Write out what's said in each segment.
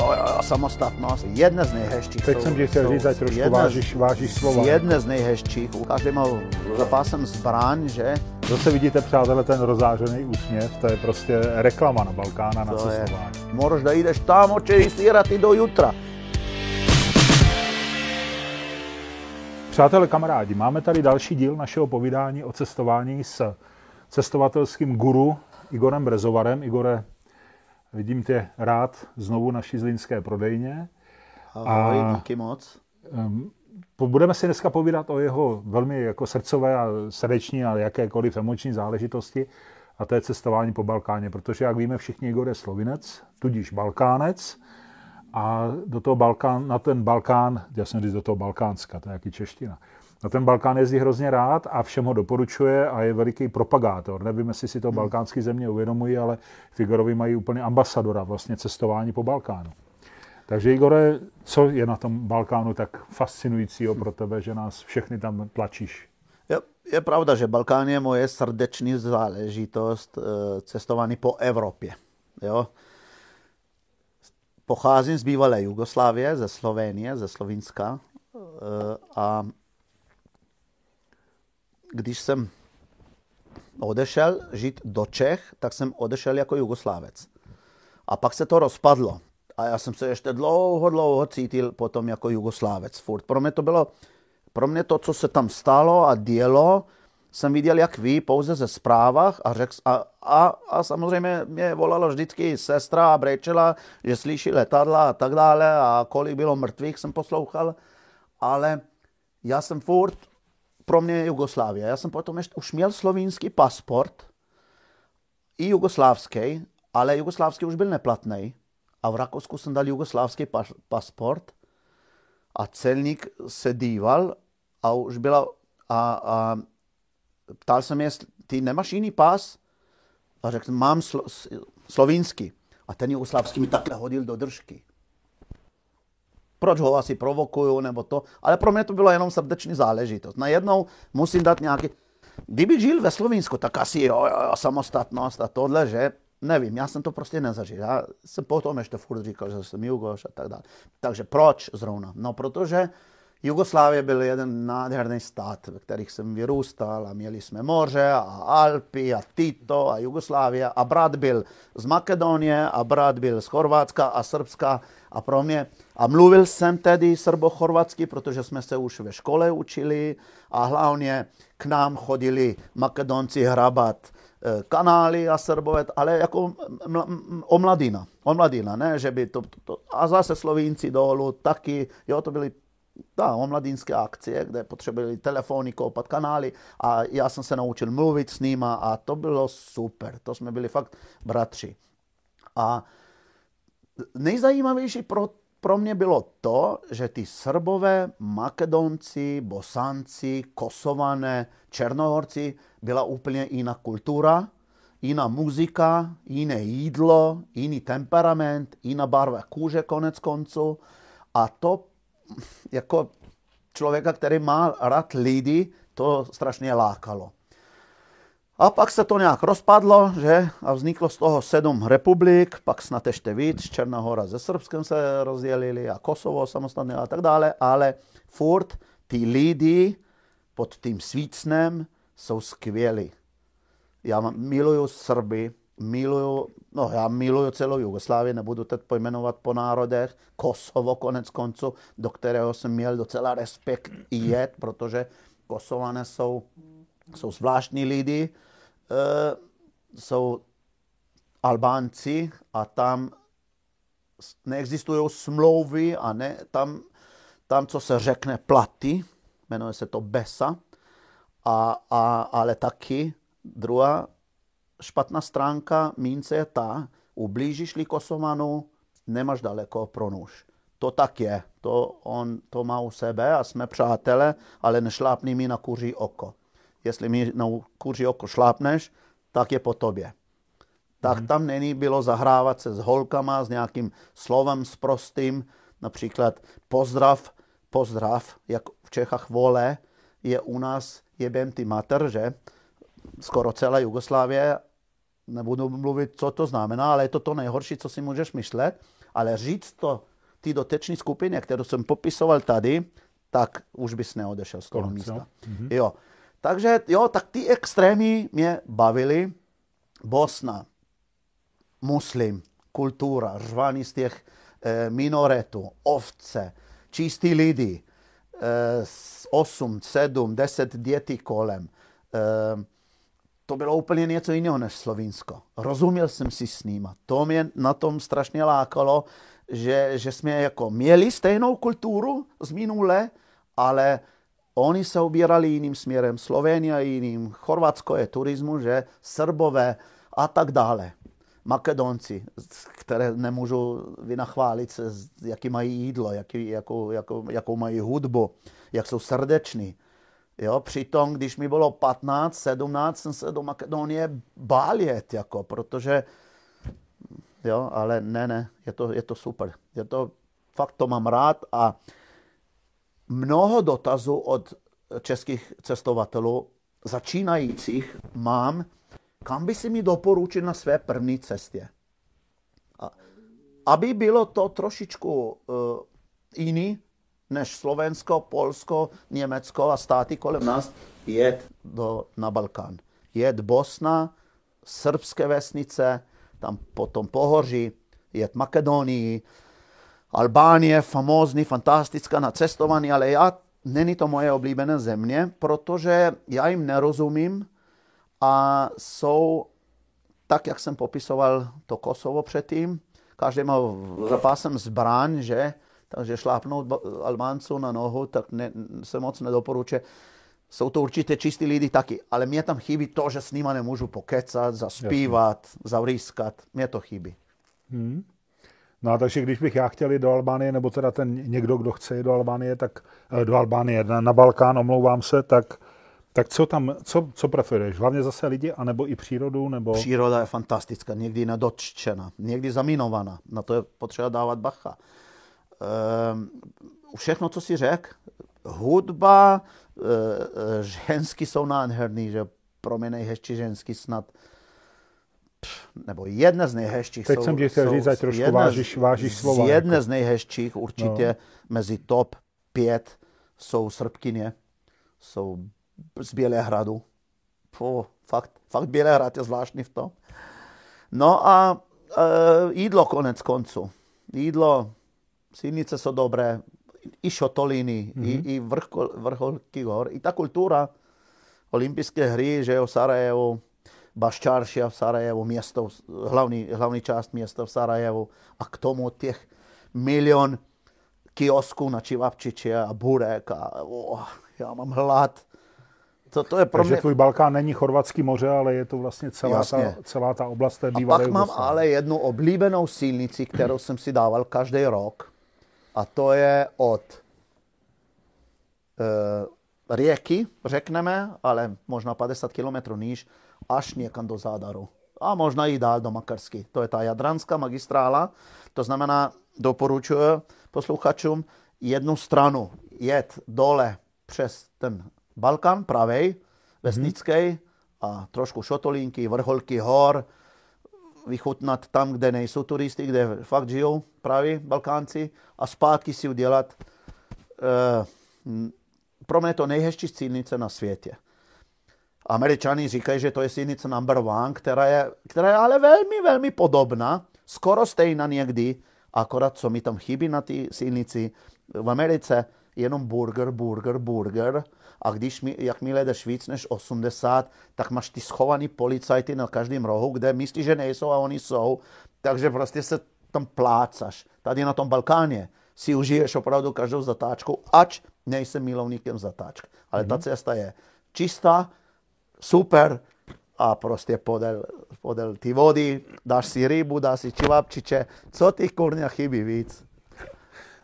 Jo, jo, samostatnost. Jedna z nejhezčích. Teď jsou- jsem ti chtěl říct, ať trošku jedna vážíš, vážíš slova. Jedna z nejhezčích. Každý mal za pásem zbraň, že? Zase vidíte, přátelé, ten rozářený úsměv, to je prostě reklama na Balkána, na To cestování. Moraš da ideš tamo, će svirati do jutra. Přátelé, kamarádi, máme tady další díl našeho povídání o cestování s cestovatelským guru Igorem Brezovarem. Igore, vidím tě rád znovu na šizlínské prodejně. Ahoj, A- díky moc. Budeme si dneska povídat o jeho velmi jako srdcové a srdeční a jakékoliv emoční záležitosti a to je cestování po Balkáně, protože jak víme všichni, Igor je slovinec, tudíž Balkánec a do toho Balkán, na ten Balkán, já jsem říct do toho Balkánska, to je jaký čeština, na ten Balkán jezdí hrozně rád a všem ho doporučuje a je veliký propagátor. Nevím, jestli si to balkánský země uvědomují, ale Figorovi mají úplně ambasadora vlastně cestování po Balkánu. Takže Igore, co je na tom Balkánu tak fascinujícího pro tebe, že nás všechny tam tlačíš? Je, je pravda, že Balkán je moje srdeční záležitost eh, cestování po Evropě. Jo? Pocházím z bývalé Jugoslávie, ze Slovénie, ze Slovinska eh, a když jsem odešel žít do Čech, tak jsem odešel jako Jugoslávec. A pak se to rozpadlo. A já jsem se ještě dlouho, dlouho cítil potom jako Jugoslávec. Furt. Pro mě to bylo, pro mě to, co se tam stalo a dělo, jsem viděl, jak vy, pouze ze zprávách a, řek, a, a, a samozřejmě mě volalo vždycky sestra a brečela, že slyší letadla a tak dále a kolik bylo mrtvých jsem poslouchal, ale já jsem furt, pro mě je Jugoslávie. Já jsem potom ještě už měl slovinský pasport, i jugoslávský, ale jugoslávský už byl neplatný. A v Rakousku jsem dal jugoslávský pas, pasport a celník se díval a už byla a, a ptal jsem je, jestli ty nemáš jiný pas? A řekl, mám slo, slovinský. A ten jugoslávský mi takhle hodil do držky. Proč ho asi provokuju, nebo to. Ale pro mě to bylo jenom srdeční záležitost. Najednou musím dát nějaký... Kdybych žil ve Slovinsku, tak asi jo, jo, jo, samostatnost a tohle, že? Nevím, já jsem to prostě nezažil. Já jsem potom ještě furt říkal, že jsem Jugoš a tak dále. Takže proč zrovna? No, protože Jugoslávie byl jeden nádherný stát, ve kterých jsem vyrůstal a měli jsme moře a Alpy a Tito a Jugoslávia a brat byl z Makedonie a brat byl z Chorvatska a Srbska a pro mě a mluvil jsem tedy srbo-chorvatsky, protože jsme se už ve škole učili a hlavně k nám chodili Makedonci hrabat eh, kanály a Srbové, ale jako mla, m- omladina, omladina, ne, že by to, to, to, a zase Slovinci dolů taky, jo, to byly ta, omladinské akcie, kde potřebovali telefony, koupat kanály a já jsem se naučil mluvit s nima a to bylo super, to jsme byli fakt bratři. A nejzajímavější pro, pro mě bylo to, že ty Srbové, Makedonci, Bosanci, Kosované, Černohorci byla úplně jiná kultura, jiná muzika, jiné jídlo, jiný temperament, jiná barva kůže konec konců. A to jako člověka, který má rád lidi, to strašně lákalo. A pak se to nějak rozpadlo, že? A vzniklo z toho sedm republik, pak snad ještě víc, Černá hora se Srbskem se rozdělili a Kosovo samostatně a tak dále, ale furt ty lidi pod tím svícnem jsou skvělí. Já miluju Srby, miluju, no já miluju celou Jugoslávii, nebudu teď pojmenovat po národech, Kosovo konec konců, do kterého jsem měl docela respekt i jet, protože Kosované jsou, jsou zvláštní lidi, jsou Albánci a tam neexistují smlouvy a ne, tam, tam, co se řekne, platí, jmenuje se to BESA, a, a, ale taky druhá špatná stránka mince je ta, ublížíš-li Kosovanu, nemáš daleko pro nůž. To tak je, to on to má u sebe a jsme přátelé, ale nešlápni mi na kuří oko. Jestli mi na kuří oko šlápneš, tak je po tobě. Tak tam není bylo zahrávat se s holkama, s nějakým slovem sprostým, například pozdrav, pozdrav, jak v Čechách vole, je u nás jebem ty mater, že? Skoro celá Jugoslávie, nebudu mluvit, co to znamená, ale je to to nejhorší, co si můžeš myšlet. Ale říct to ty doteční skupině, kterou jsem popisoval tady, tak už bys neodešel z toho Konec, místa. jo. Mhm. Jo. Takže jo, tak ty extrémy mě bavily. Bosna, muslim, kultura, řvaní z těch eh, minoretů, ovce, čistí lidi, s 8, 7, 10 dětí kolem. Eh, to bylo úplně něco jiného než Slovinsko. Rozuměl jsem si s nima. To mě na tom strašně lákalo, že, že jsme jako měli stejnou kulturu z minule, ale oni se ubírali jiným směrem, Slovenia jiným, Chorvatsko je turismu, že Srbové a tak dále. Makedonci, které nemůžu vynachválit se, jaký mají jídlo, jaký, jakou, jakou, jakou mají hudbu, jak jsou srdeční. Jo, přitom, když mi bylo 15, 17, jsem se do Makedonie bál jet, jako, protože, jo, ale ne, ne, je to, je to super. Je to, fakt to mám rád a mnoho dotazů od českých cestovatelů začínajících mám, kam by si mi doporučil na své první cestě. A, aby bylo to trošičku uh, jiný, než Slovensko, Polsko, Německo a státy kolem nás, jet do, na Balkán. Jet Bosna, srbské vesnice, tam potom pohoří, jet Makedonii, Albánie, famózní, fantastická na cestování, ale já, není to moje oblíbené země, protože já jim nerozumím a jsou, tak jak jsem popisoval to Kosovo předtím, každý má za pásem zbraň, že? takže šlápnout Albáncu na nohu, tak ne, se moc nedoporučuje. Jsou to určitě čistí lidi taky, ale mě tam chybí to, že s nima nemůžu pokecat, zaspívat, zavrýskat. Mě to chybí. Hmm. No takže když bych já chtěl jít do Albánie, nebo teda ten někdo, kdo chce jít do Albánie, tak eh, do Albánie, na, na Balkán, omlouvám se, tak, tak co tam, co, co preferuješ? Hlavně zase lidi, anebo i přírodu, nebo... Příroda je fantastická, někdy nedotčena, někdy zaminovaná. Na to je potřeba dávat bacha. Ehm, všechno, co si řekl, hudba, e, e, ženský jsou nádherný, že pro mě nejhezčí ženský snad nebo jedna z nejhezčích. Teď jsou, jsem ti chtěl říct, ať trošku jedna vážíš, vážíš slova. Jedna jako. z nejhezčích určitě no. mezi top pět jsou Srbkyně, jsou z Bělehradu. Fů, fakt, fakt Bělehrad je zvláštní v tom. No a e, jídlo konec konců. Jídlo, silnice jsou dobré, i šotoliny, mm-hmm. i, i vrchol, vrcholky hor, i ta kultura, olympijské hry, že jo, Sarajevo, Baščáršia v Sarajevu, město, hlavní, hlavní část města v Sarajevu a k tomu těch milion kiosků na čivapčiče a burek a oh, já mám hlad. To, to je pro Takže mě... tvůj Balkán není chorvatský moře, ale je to vlastně celá, ta, celá ta oblast té A bývalé pak mám ale jednu oblíbenou silnici, kterou jsem si dával každý rok. A to je od e, rieky, řekneme, ale možná 50 km níž, až někam do Zádaru. A možná i dál do Makarsky. To je ta jadranská magistrála. To znamená, doporučuji posluchačům jednu stranu jet dole přes ten Balkán pravej, vesnický, a trošku šotolínky, vrcholky hor, vychutnat tam, kde nejsou turisty, kde fakt žijou praví Balkánci a zpátky si udělat uh, pro mě to nejhezčí silnice na světě. Američani říkají, že to je silnice number one, která je, která je ale velmi, velmi podobná, skoro stejná někdy, akorát co mi tam chybí na té silnici. V Americe jenom burger, burger, burger a když mi, jakmile jdeš víc než 80, tak máš ty schovaný policajty na každém rohu, kde myslíš, že nejsou a oni jsou, takže prostě se tam plácaš. Tady na tom Balkáně si užiješ opravdu každou zatáčku, ač nejsem milovníkem zatáček. Ale mm-hmm. ta cesta je čistá, super a prostě podél, podél ty vody, dáš si rybu, dáš si čivapčiče, co ty kurňa chybí víc.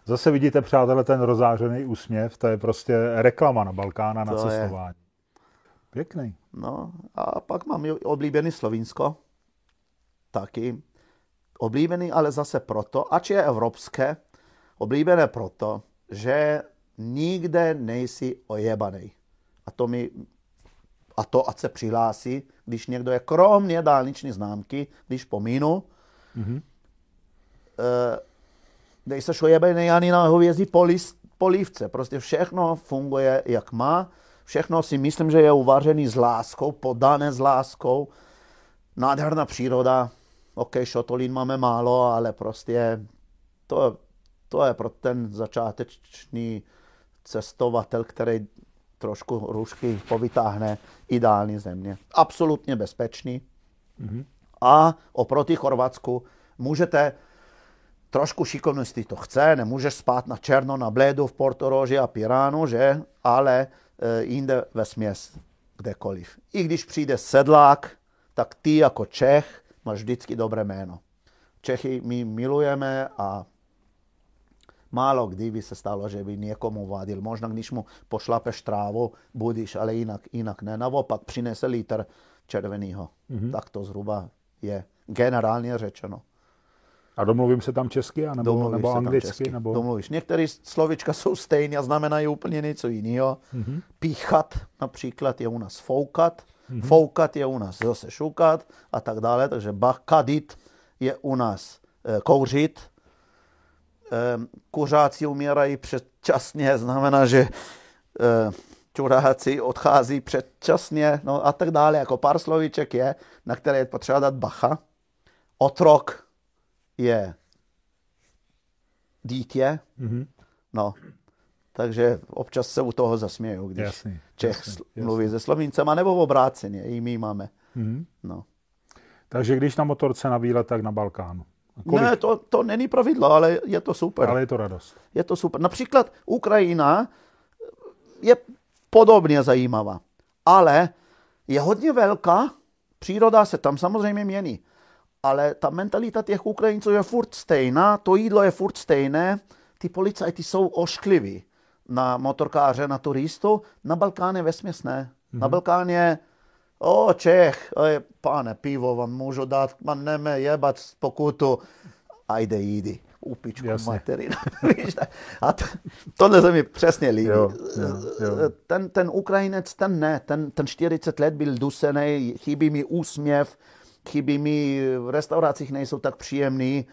Zase vidíte, přátelé, ten rozářený úsměv, to je prostě reklama na Balkána, na To je. cestování. Pěkný. No a pak mám oblíbený Slovinsko, taky. Oblíbený ale zase proto, ač je evropské, oblíbené proto, že nikde nejsi ojebaný. A to mi a to, ať se přihlásí, když někdo je kromě dálniční známky, když pomínu, Mhm. eh, nejseš ojebený ani na hovězí polívce. Prostě všechno funguje, jak má. Všechno si myslím, že je uvařený s láskou, podané s láskou. Nádherná příroda. OK, šotolín máme málo, ale prostě to, to je pro ten začáteční cestovatel, který trošku rušky povytáhne ideální země. Absolutně bezpečný. Mm-hmm. A oproti Chorvatsku můžete trošku šikovnosti to chce, nemůžeš spát na černo, na blédu v Portoroži a Piránu, že? Ale e, jinde ve směs kdekoliv. I když přijde sedlák, tak ty jako Čech máš vždycky dobré jméno. Čechy my milujeme a málo kdy by se stalo, že by někomu vadil. Možná když mu pošlapeš trávu, budíš, ale jinak, jinak ne. Naopak přinese liter červeného. Mm-hmm. Tak to zhruba je generálně řečeno. A domluvím se tam česky, nebo, Domluvíš nebo anglicky? Česky. Nebo... Domluvíš. Některé slovička jsou stejné a znamenají úplně něco jiného. Mm-hmm. Píchat například je u nás foukat, mm-hmm. foukat je u nás zase šukat a tak dále. Takže bakadit je u nás e, kouřit. E, kuřáci umírají předčasně, znamená, že e, čuráci odchází předčasně, no a tak dále. Jako pár slovíček je, na které je potřeba dát bacha. Otrok je dítě, mm-hmm. no, takže občas se u toho zasměju, když jasný, Čech jasný, mluví jasný. se Slovíncema, nebo v obráceně, i my máme. Mm-hmm. No. Takže když na motorce na výlet, tak na Balkánu. Kolik? Ne, to, to není pravidlo, ale je to super. Ale je to radost. Je to super. Například Ukrajina je podobně zajímavá, ale je hodně velká, příroda se tam samozřejmě mění ale ta mentalita těch Ukrajinců je furt stejná, to jídlo je furt stejné, ty policajti jsou oškliví na motorkáře, na turistu, na Balkáně vesměs ne. Mm-hmm. Na Balkáně, o Čech, oj, pane, pivo vám můžu dát, man neme jebat z pokutu, ajde jdi, upičku materina. a to, tohle se mi přesně líbí. Jo, jo, jo. Ten, ten Ukrajinec, ten ne, ten, ten 40 let byl dusený, chybí mi úsměv, chybí mi, v restauracích nejsou tak příjemný.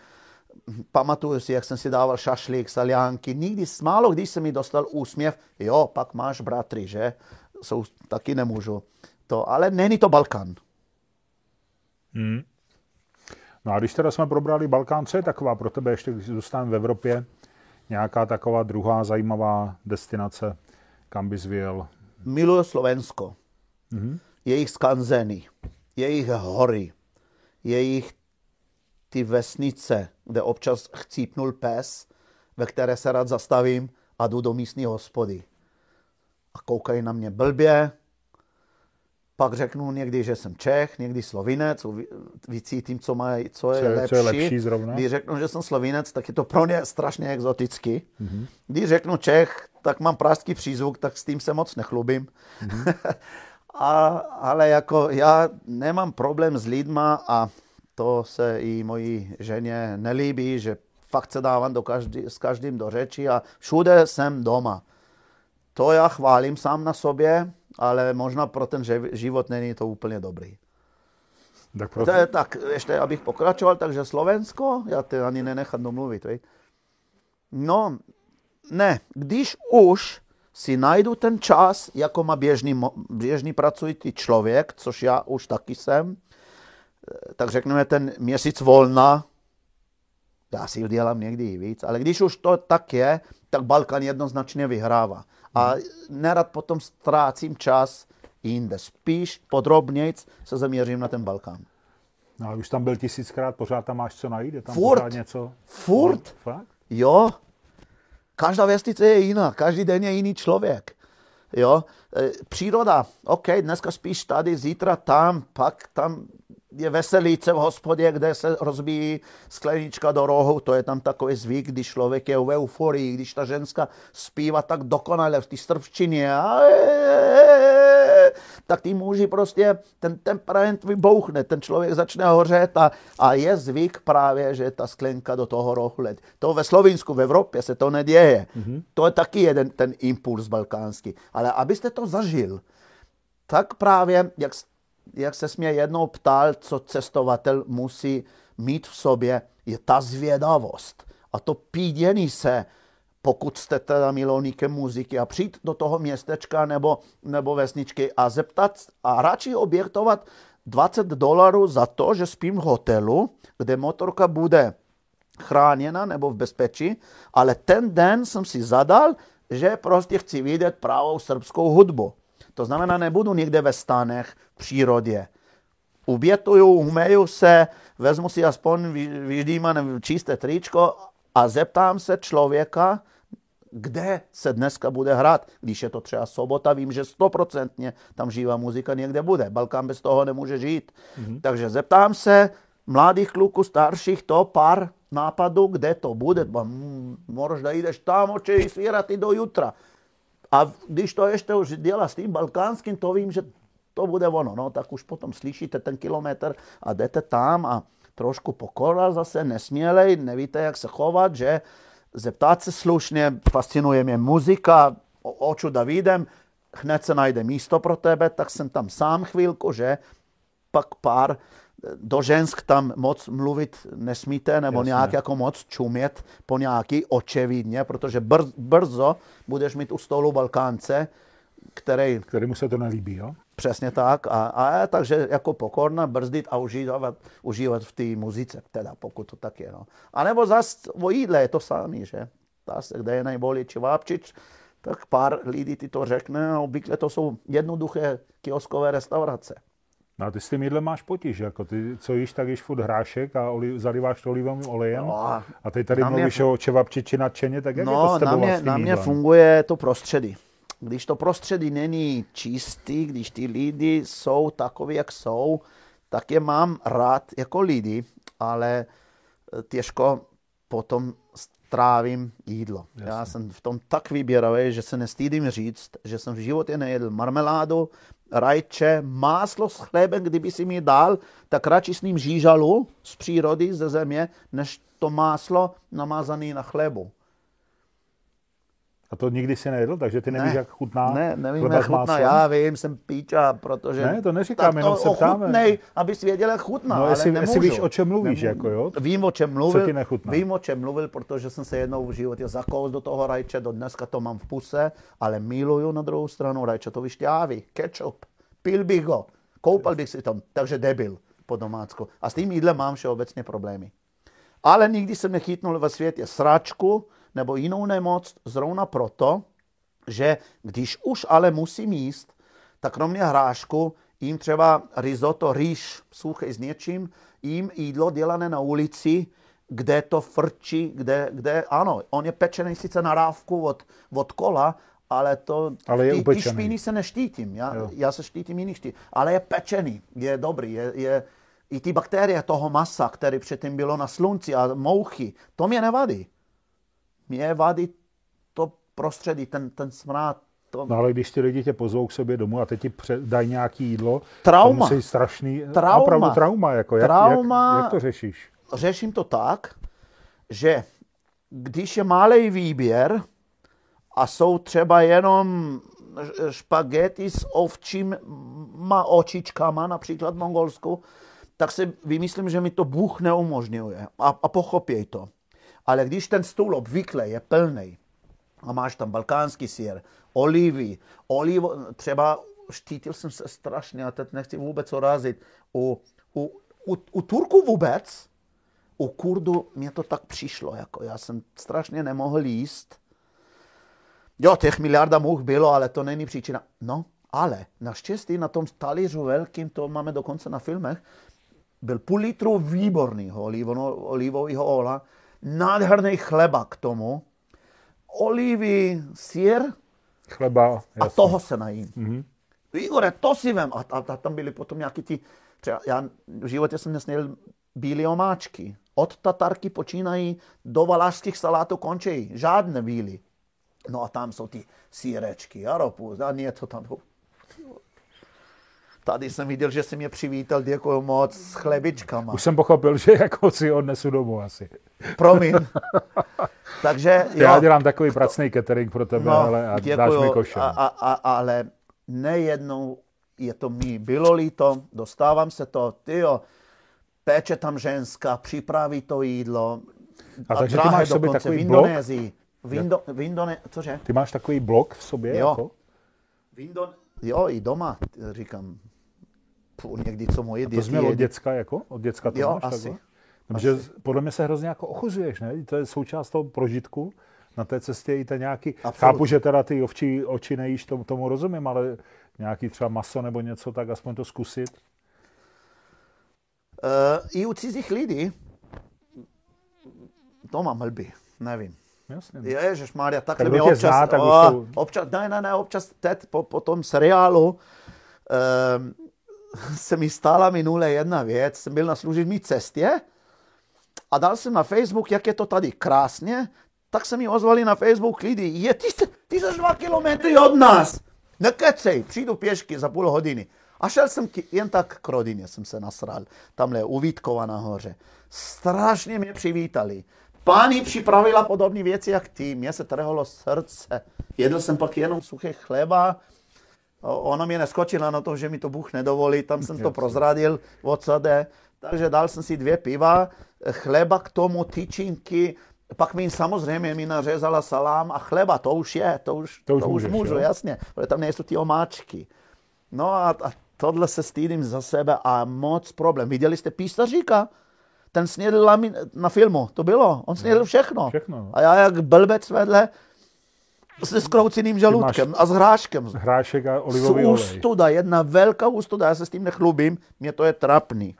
Pamatuju si, jak jsem si dával šašlík, saliánky. Nikdy, málo když se mi dostal úsměv, jo, pak máš bratry, že? Jsou, taky nemůžu. To, ale není to Balkán. Hmm. No a když teda jsme probrali Balkán, co je taková pro tebe, ještě když zůstaneme v Evropě, nějaká taková druhá zajímavá destinace, kam bys vyjel? Miluji Slovensko. Mm-hmm. Jejich skanzeny, jejich hory, jejich ty vesnice, kde občas chcípnul pes, ve které se rád zastavím a jdu do místní hospody. A koukají na mě blbě, pak řeknu někdy, že jsem Čech, někdy Slovinec, vycítím, co, má, co je co, lepší. Co je lepší zrovna? Když řeknu, že jsem Slovinec, tak je to pro ně strašně exoticky. Mm-hmm. Když řeknu Čech, tak mám pražský přízvuk, tak s tím se moc nechlubím. Mm-hmm. A, ale jako já nemám problém s lidma a to se i mojí ženě nelíbí, že fakt se dávám do každý, s každým do řeči a všude jsem doma. To já chválím sám na sobě, ale možná pro ten život není to úplně dobrý. Tak, to je, tak ještě abych pokračoval, takže Slovensko, já to ani nenechám domluvit. Vej. No, ne, když už si najdu ten čas, jako má běžný, běžný pracující člověk, což já už taky jsem, eh, tak řekneme ten měsíc volna, já si dělám někdy i víc, ale když už to tak je, tak Balkán jednoznačně vyhrává. A nerad potom ztrácím čas jinde. Spíš podrobnějc se zaměřím na ten Balkán. No ale už tam byl tisíckrát, pořád tam máš co najít? Je tam Furt. pořád něco? Furt. Fakt? Jo, Každá vesnice je jiná, každý den je jiný člověk. Jo? E, příroda, OK, dneska spíš tady, zítra tam, pak tam je veselíce v hospodě, kde se rozbíjí sklenička do rohu, to je tam takový zvyk, když člověk je v euforii, když ta ženská zpívá tak dokonale v té srbštině, tak ty muži prostě, ten temperament vybouchne, ten člověk začne hořet a, a je zvyk právě, že ta sklenka do toho rohu let. To ve Slovinsku, v Evropě se to neděje. Mm-hmm. To je taky jeden ten impuls balkánský. Ale abyste to zažil, tak právě, jak jak se mě jednou ptal, co cestovatel musí mít v sobě, je ta zvědavost. A to pídění se, pokud jste teda milovníkem muziky a přijít do toho městečka nebo, nebo vesničky a zeptat a radši objektovat 20 dolarů za to, že spím v hotelu, kde motorka bude chráněna nebo v bezpečí, ale ten den jsem si zadal, že prostě chci vidět pravou srbskou hudbu. To znamená, nebudu někde ve stanech v přírodě. Ubětuju, umeju se, vezmu si aspoň vyždímané čisté tričko a zeptám se člověka, kde se dneska bude hrát. Když je to třeba sobota, vím, že stoprocentně tam živá muzika někde bude. Balkán bez toho nemůže žít. Mm-hmm. Takže zeptám se mladých kluků, starších, to pár nápadů, kde to bude. Možná jdeš tam, oči svírat i do jutra. A když to ještě už dělá s tím balkánským, to vím, že to bude ono. No, tak už potom slyšíte ten kilometr a jdete tam a trošku pokora zase, nesmělej, nevíte, jak se chovat, že zeptat se slušně, fascinuje mě muzika, oču da vidím, hned se najde místo pro tebe, tak jsem tam sám chvílku, že pak pár do žensk tam moc mluvit nesmíte, nebo Jasně. nějak jako moc čumět po nějaký očevidně, protože brz, brzo budeš mít u stolu Balkánce, který... Kterému se to nelíbí, jo? Přesně tak. A, a takže jako pokorna brzdit a užívat, užívat v té muzice, teda pokud to tak je. No. A nebo zase o jídle je to samé, že? Zase, kde je nejbolí čevápčič, tak pár lidí ti to řekne a obvykle to jsou jednoduché kioskové restaurace. No a ty s tím jídlem máš potíž, jako ty, co jíš, tak jíš furt hrášek a oli, zaliváš to olivovým olejem. No, a ty tady mluvíš mě, o čevapčiči nadšeně, tak jak no, je to s tebou na mě, na mě funguje to prostředí. Když to prostředí není čistý, když ty lidi jsou takový, jak jsou, tak je mám rád jako lidi, ale eh, těžko potom strávím jídlo. Jasně. Já jsem v tom tak vybíravý, že se nestýdím říct, že jsem v životě nejedl marmeládu, rajče, máslo s chlebem, kdyby si mi dal, tak radši s ním žížalu z přírody, ze země, než to máslo namazané na chlebu. A to nikdy si nejedl, takže ty nevíš, ne, jak chutná Ne, nevím, jak chutná, já vím, jsem píča, protože... Ne, to neříkám, jenom se ptáme. Nej, abys věděl, jak chutná, no, ale jestli, nemůžu. jestli víš, o čem mluvíš, nemůžu. jako jo? Vím, o čem mluvil, Co ti nechutná? vím, o čem mluvil, protože jsem se jednou v životě zakous do toho rajče, do dneska to mám v puse, ale miluju na druhou stranu rajče, to vyšťávy, ketchup, pil bych ho, koupal bych si tam, takže debil po domácku. A s tím jídlem mám všeobecně problémy. Ale nikdy jsem nechytnul ve světě sračku nebo jinou nemoc, zrovna proto, že když už ale musím jíst, tak kromě hrášku jim třeba risotto, rýž suchý s něčím, jim jídlo dělané na ulici, kde to frčí, kde, kde ano, on je pečený sice na rávku od, od kola, ale to, ale je ty, ty špíny se neštítím, já, já se štítím jiný štít, ale je pečený, je dobrý, je, je, i ty bakterie toho masa, které předtím bylo na slunci a mouchy, to mě nevadí. Mě vadí to prostředí, ten, ten smrad. To... No ale když ty lidi tě pozvou k sobě domů a teď ti dají nějaký jídlo, trauma. to musí strašný, trauma. opravdu trauma, jako jak, trauma. Jak, jak, to řešíš? Řeším to tak, že když je malý výběr a jsou třeba jenom špagety s ovčíma očičkama, například v Mongolsku, tak si vymyslím, že mi to Bůh neumožňuje a, a pochopěj to. Ale když ten stůl obvykle je plný a máš tam balkánský sír, olivy, olivo, třeba štítil jsem se strašně a teď nechci vůbec orazit. U, u, u, u Turku vůbec, u Kurdu mě to tak přišlo, jako já jsem strašně nemohl jíst. Jo, těch miliarda much bylo, ale to není příčina. No, ale naštěstí na tom talířu velkým, to máme dokonce na filmech, byl půl litru výborného olivového ola, nádherný chleba k tomu, olivy, sír Chleba, jasný. a toho se najím. Mm-hmm. Igore, to si vem. A, a, a tam byly potom nějaký ty, třeba já v životě jsem nesněl bílé omáčky. Od tatarky počínají do valašských salátů končí. Žádné bílé. No a tam jsou ty sírečky, aropu, a něco tam. Tady jsem viděl, že jsi mě přivítal, děkuji moc, s chlebičkama. Už jsem pochopil, že jako si odnesu domů asi. Promiň. Takže, jo. Já dělám takový pracný catering pro tebe, no, ale a děkuju, dáš mi košem. A, a, a, ale nejednou je to mi bylo líto, dostávám se to, tyjo, péče tam ženská, připraví to jídlo, A takže ty máš sobě takový v blok? Indonésii. V, Indo, v Indone, cože? Ty máš takový blok v sobě? Jo. Jako? V Indon... Jo, i doma, říkám. Pů, někdy, co moje To děti jsi měl od děcka, jako? Od děcka to Jo, máš asi. takhle? Takže podle mě se hrozně jako ochuzuješ, ne? To je součást toho prožitku. Na té cestě i ten nějaký... Absolutně. Chápu, že teda ty ovčí oči nejíš, tomu, tomu rozumím, ale nějaký třeba maso nebo něco, tak aspoň to zkusit. Uh, I u cizích lidí to mám mlby, nevím. Jasně. Ježiš Mária, Tak takhle kdo mi občas, zná, tak oh, to- občas, ne, ne, ne, občas teď po, po tom seriálu um, se mi stala minule jedna věc, jsem byl na služební cestě a dal jsem na Facebook, jak je to tady krásně, tak se mi ozvali na Facebook lidi, je, jsi dva kilometry od nás, nekecej, přijdu pěšky za půl hodiny. A šel jsem jen tak k rodině jsem se nasral, tamhle u Vítkova nahoře. Strašně mě přivítali. Páni připravila podobné věci jak ty, mě se trhalo srdce. Jedl jsem pak jenom suché chleba, O- Ona mě neskočila na to, že mi to Bůh nedovolí, tam jsem to prozradil, o co jde. Takže dal jsem si dvě piva, chleba k tomu, tyčinky, pak mi samozřejmě mi nařezala salám a chleba, to už je, to už, To už to už můžeš, můžu, jo? jasně, protože tam nejsou ty omáčky. No a, a tohle se stýdím za sebe a moc problém. Viděli jste písaříka? Ten snědl lamin, na filmu, to bylo, on snědl všechno. všechno, no. A já jak blbec vedle se skrouceným žaludkem a s hráškem. Hrášek a olivový olej. Ústuda, jedna velká ústuda, já se s tím nechlubím, mě to je trapný.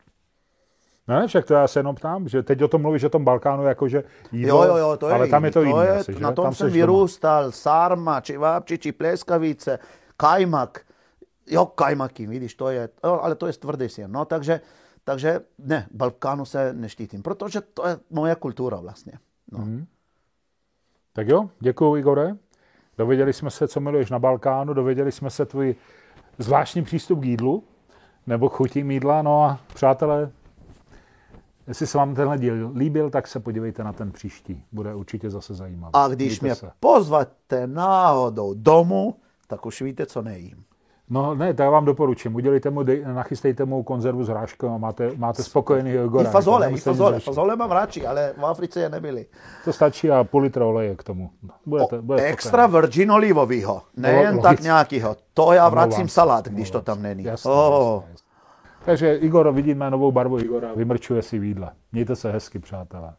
No ne, však to já se jenom ptám, že teď o tom mluvíš o tom Balkánu, jakože jídlo, Jo, jo, jo, to je ale tam je to jiný. jiný je, asi? Na tom tam jsem seš doma. vyrůstal, sarma, čivapčiči, pleskavice, kajmak. Jo, kajmaky, vidíš, to je, jo, ale to je tvrdý sír. No, takže, takže ne, Balkánu se neštítím, protože to je moje kultura vlastně. No. Mhm. Tak jo, děkuji Igore. Dověděli jsme se, co miluješ na Balkánu, dověděli jsme se tvůj zvláštní přístup k jídlu, nebo k chutím jídla. No a přátelé, jestli se vám tenhle díl líbil, tak se podívejte na ten příští. Bude určitě zase zajímavý. A když Mějte mě se. pozvete náhodou domů, tak už víte, co nejím. No ne, tak vám doporučím. Udělejte mu, dej- nachystejte mu konzervu s hráškou a máte, máte spokojený Igora. I fazole, i Nemusíte nic fazole. Fazole mám radši, ale v Africe je nebyly. To stačí a půl litra oleje k tomu. Budete, O, budete extra virgin olivovýho, nejen Lo- tak logicky. nějakýho. To já vracím salát, když to tam není. Jasně, Oh. jasně, jasně. Takže Igor, vidíme novou barvu Igora, vymrčuje si v jídle. Mějte se hezky, přátelé.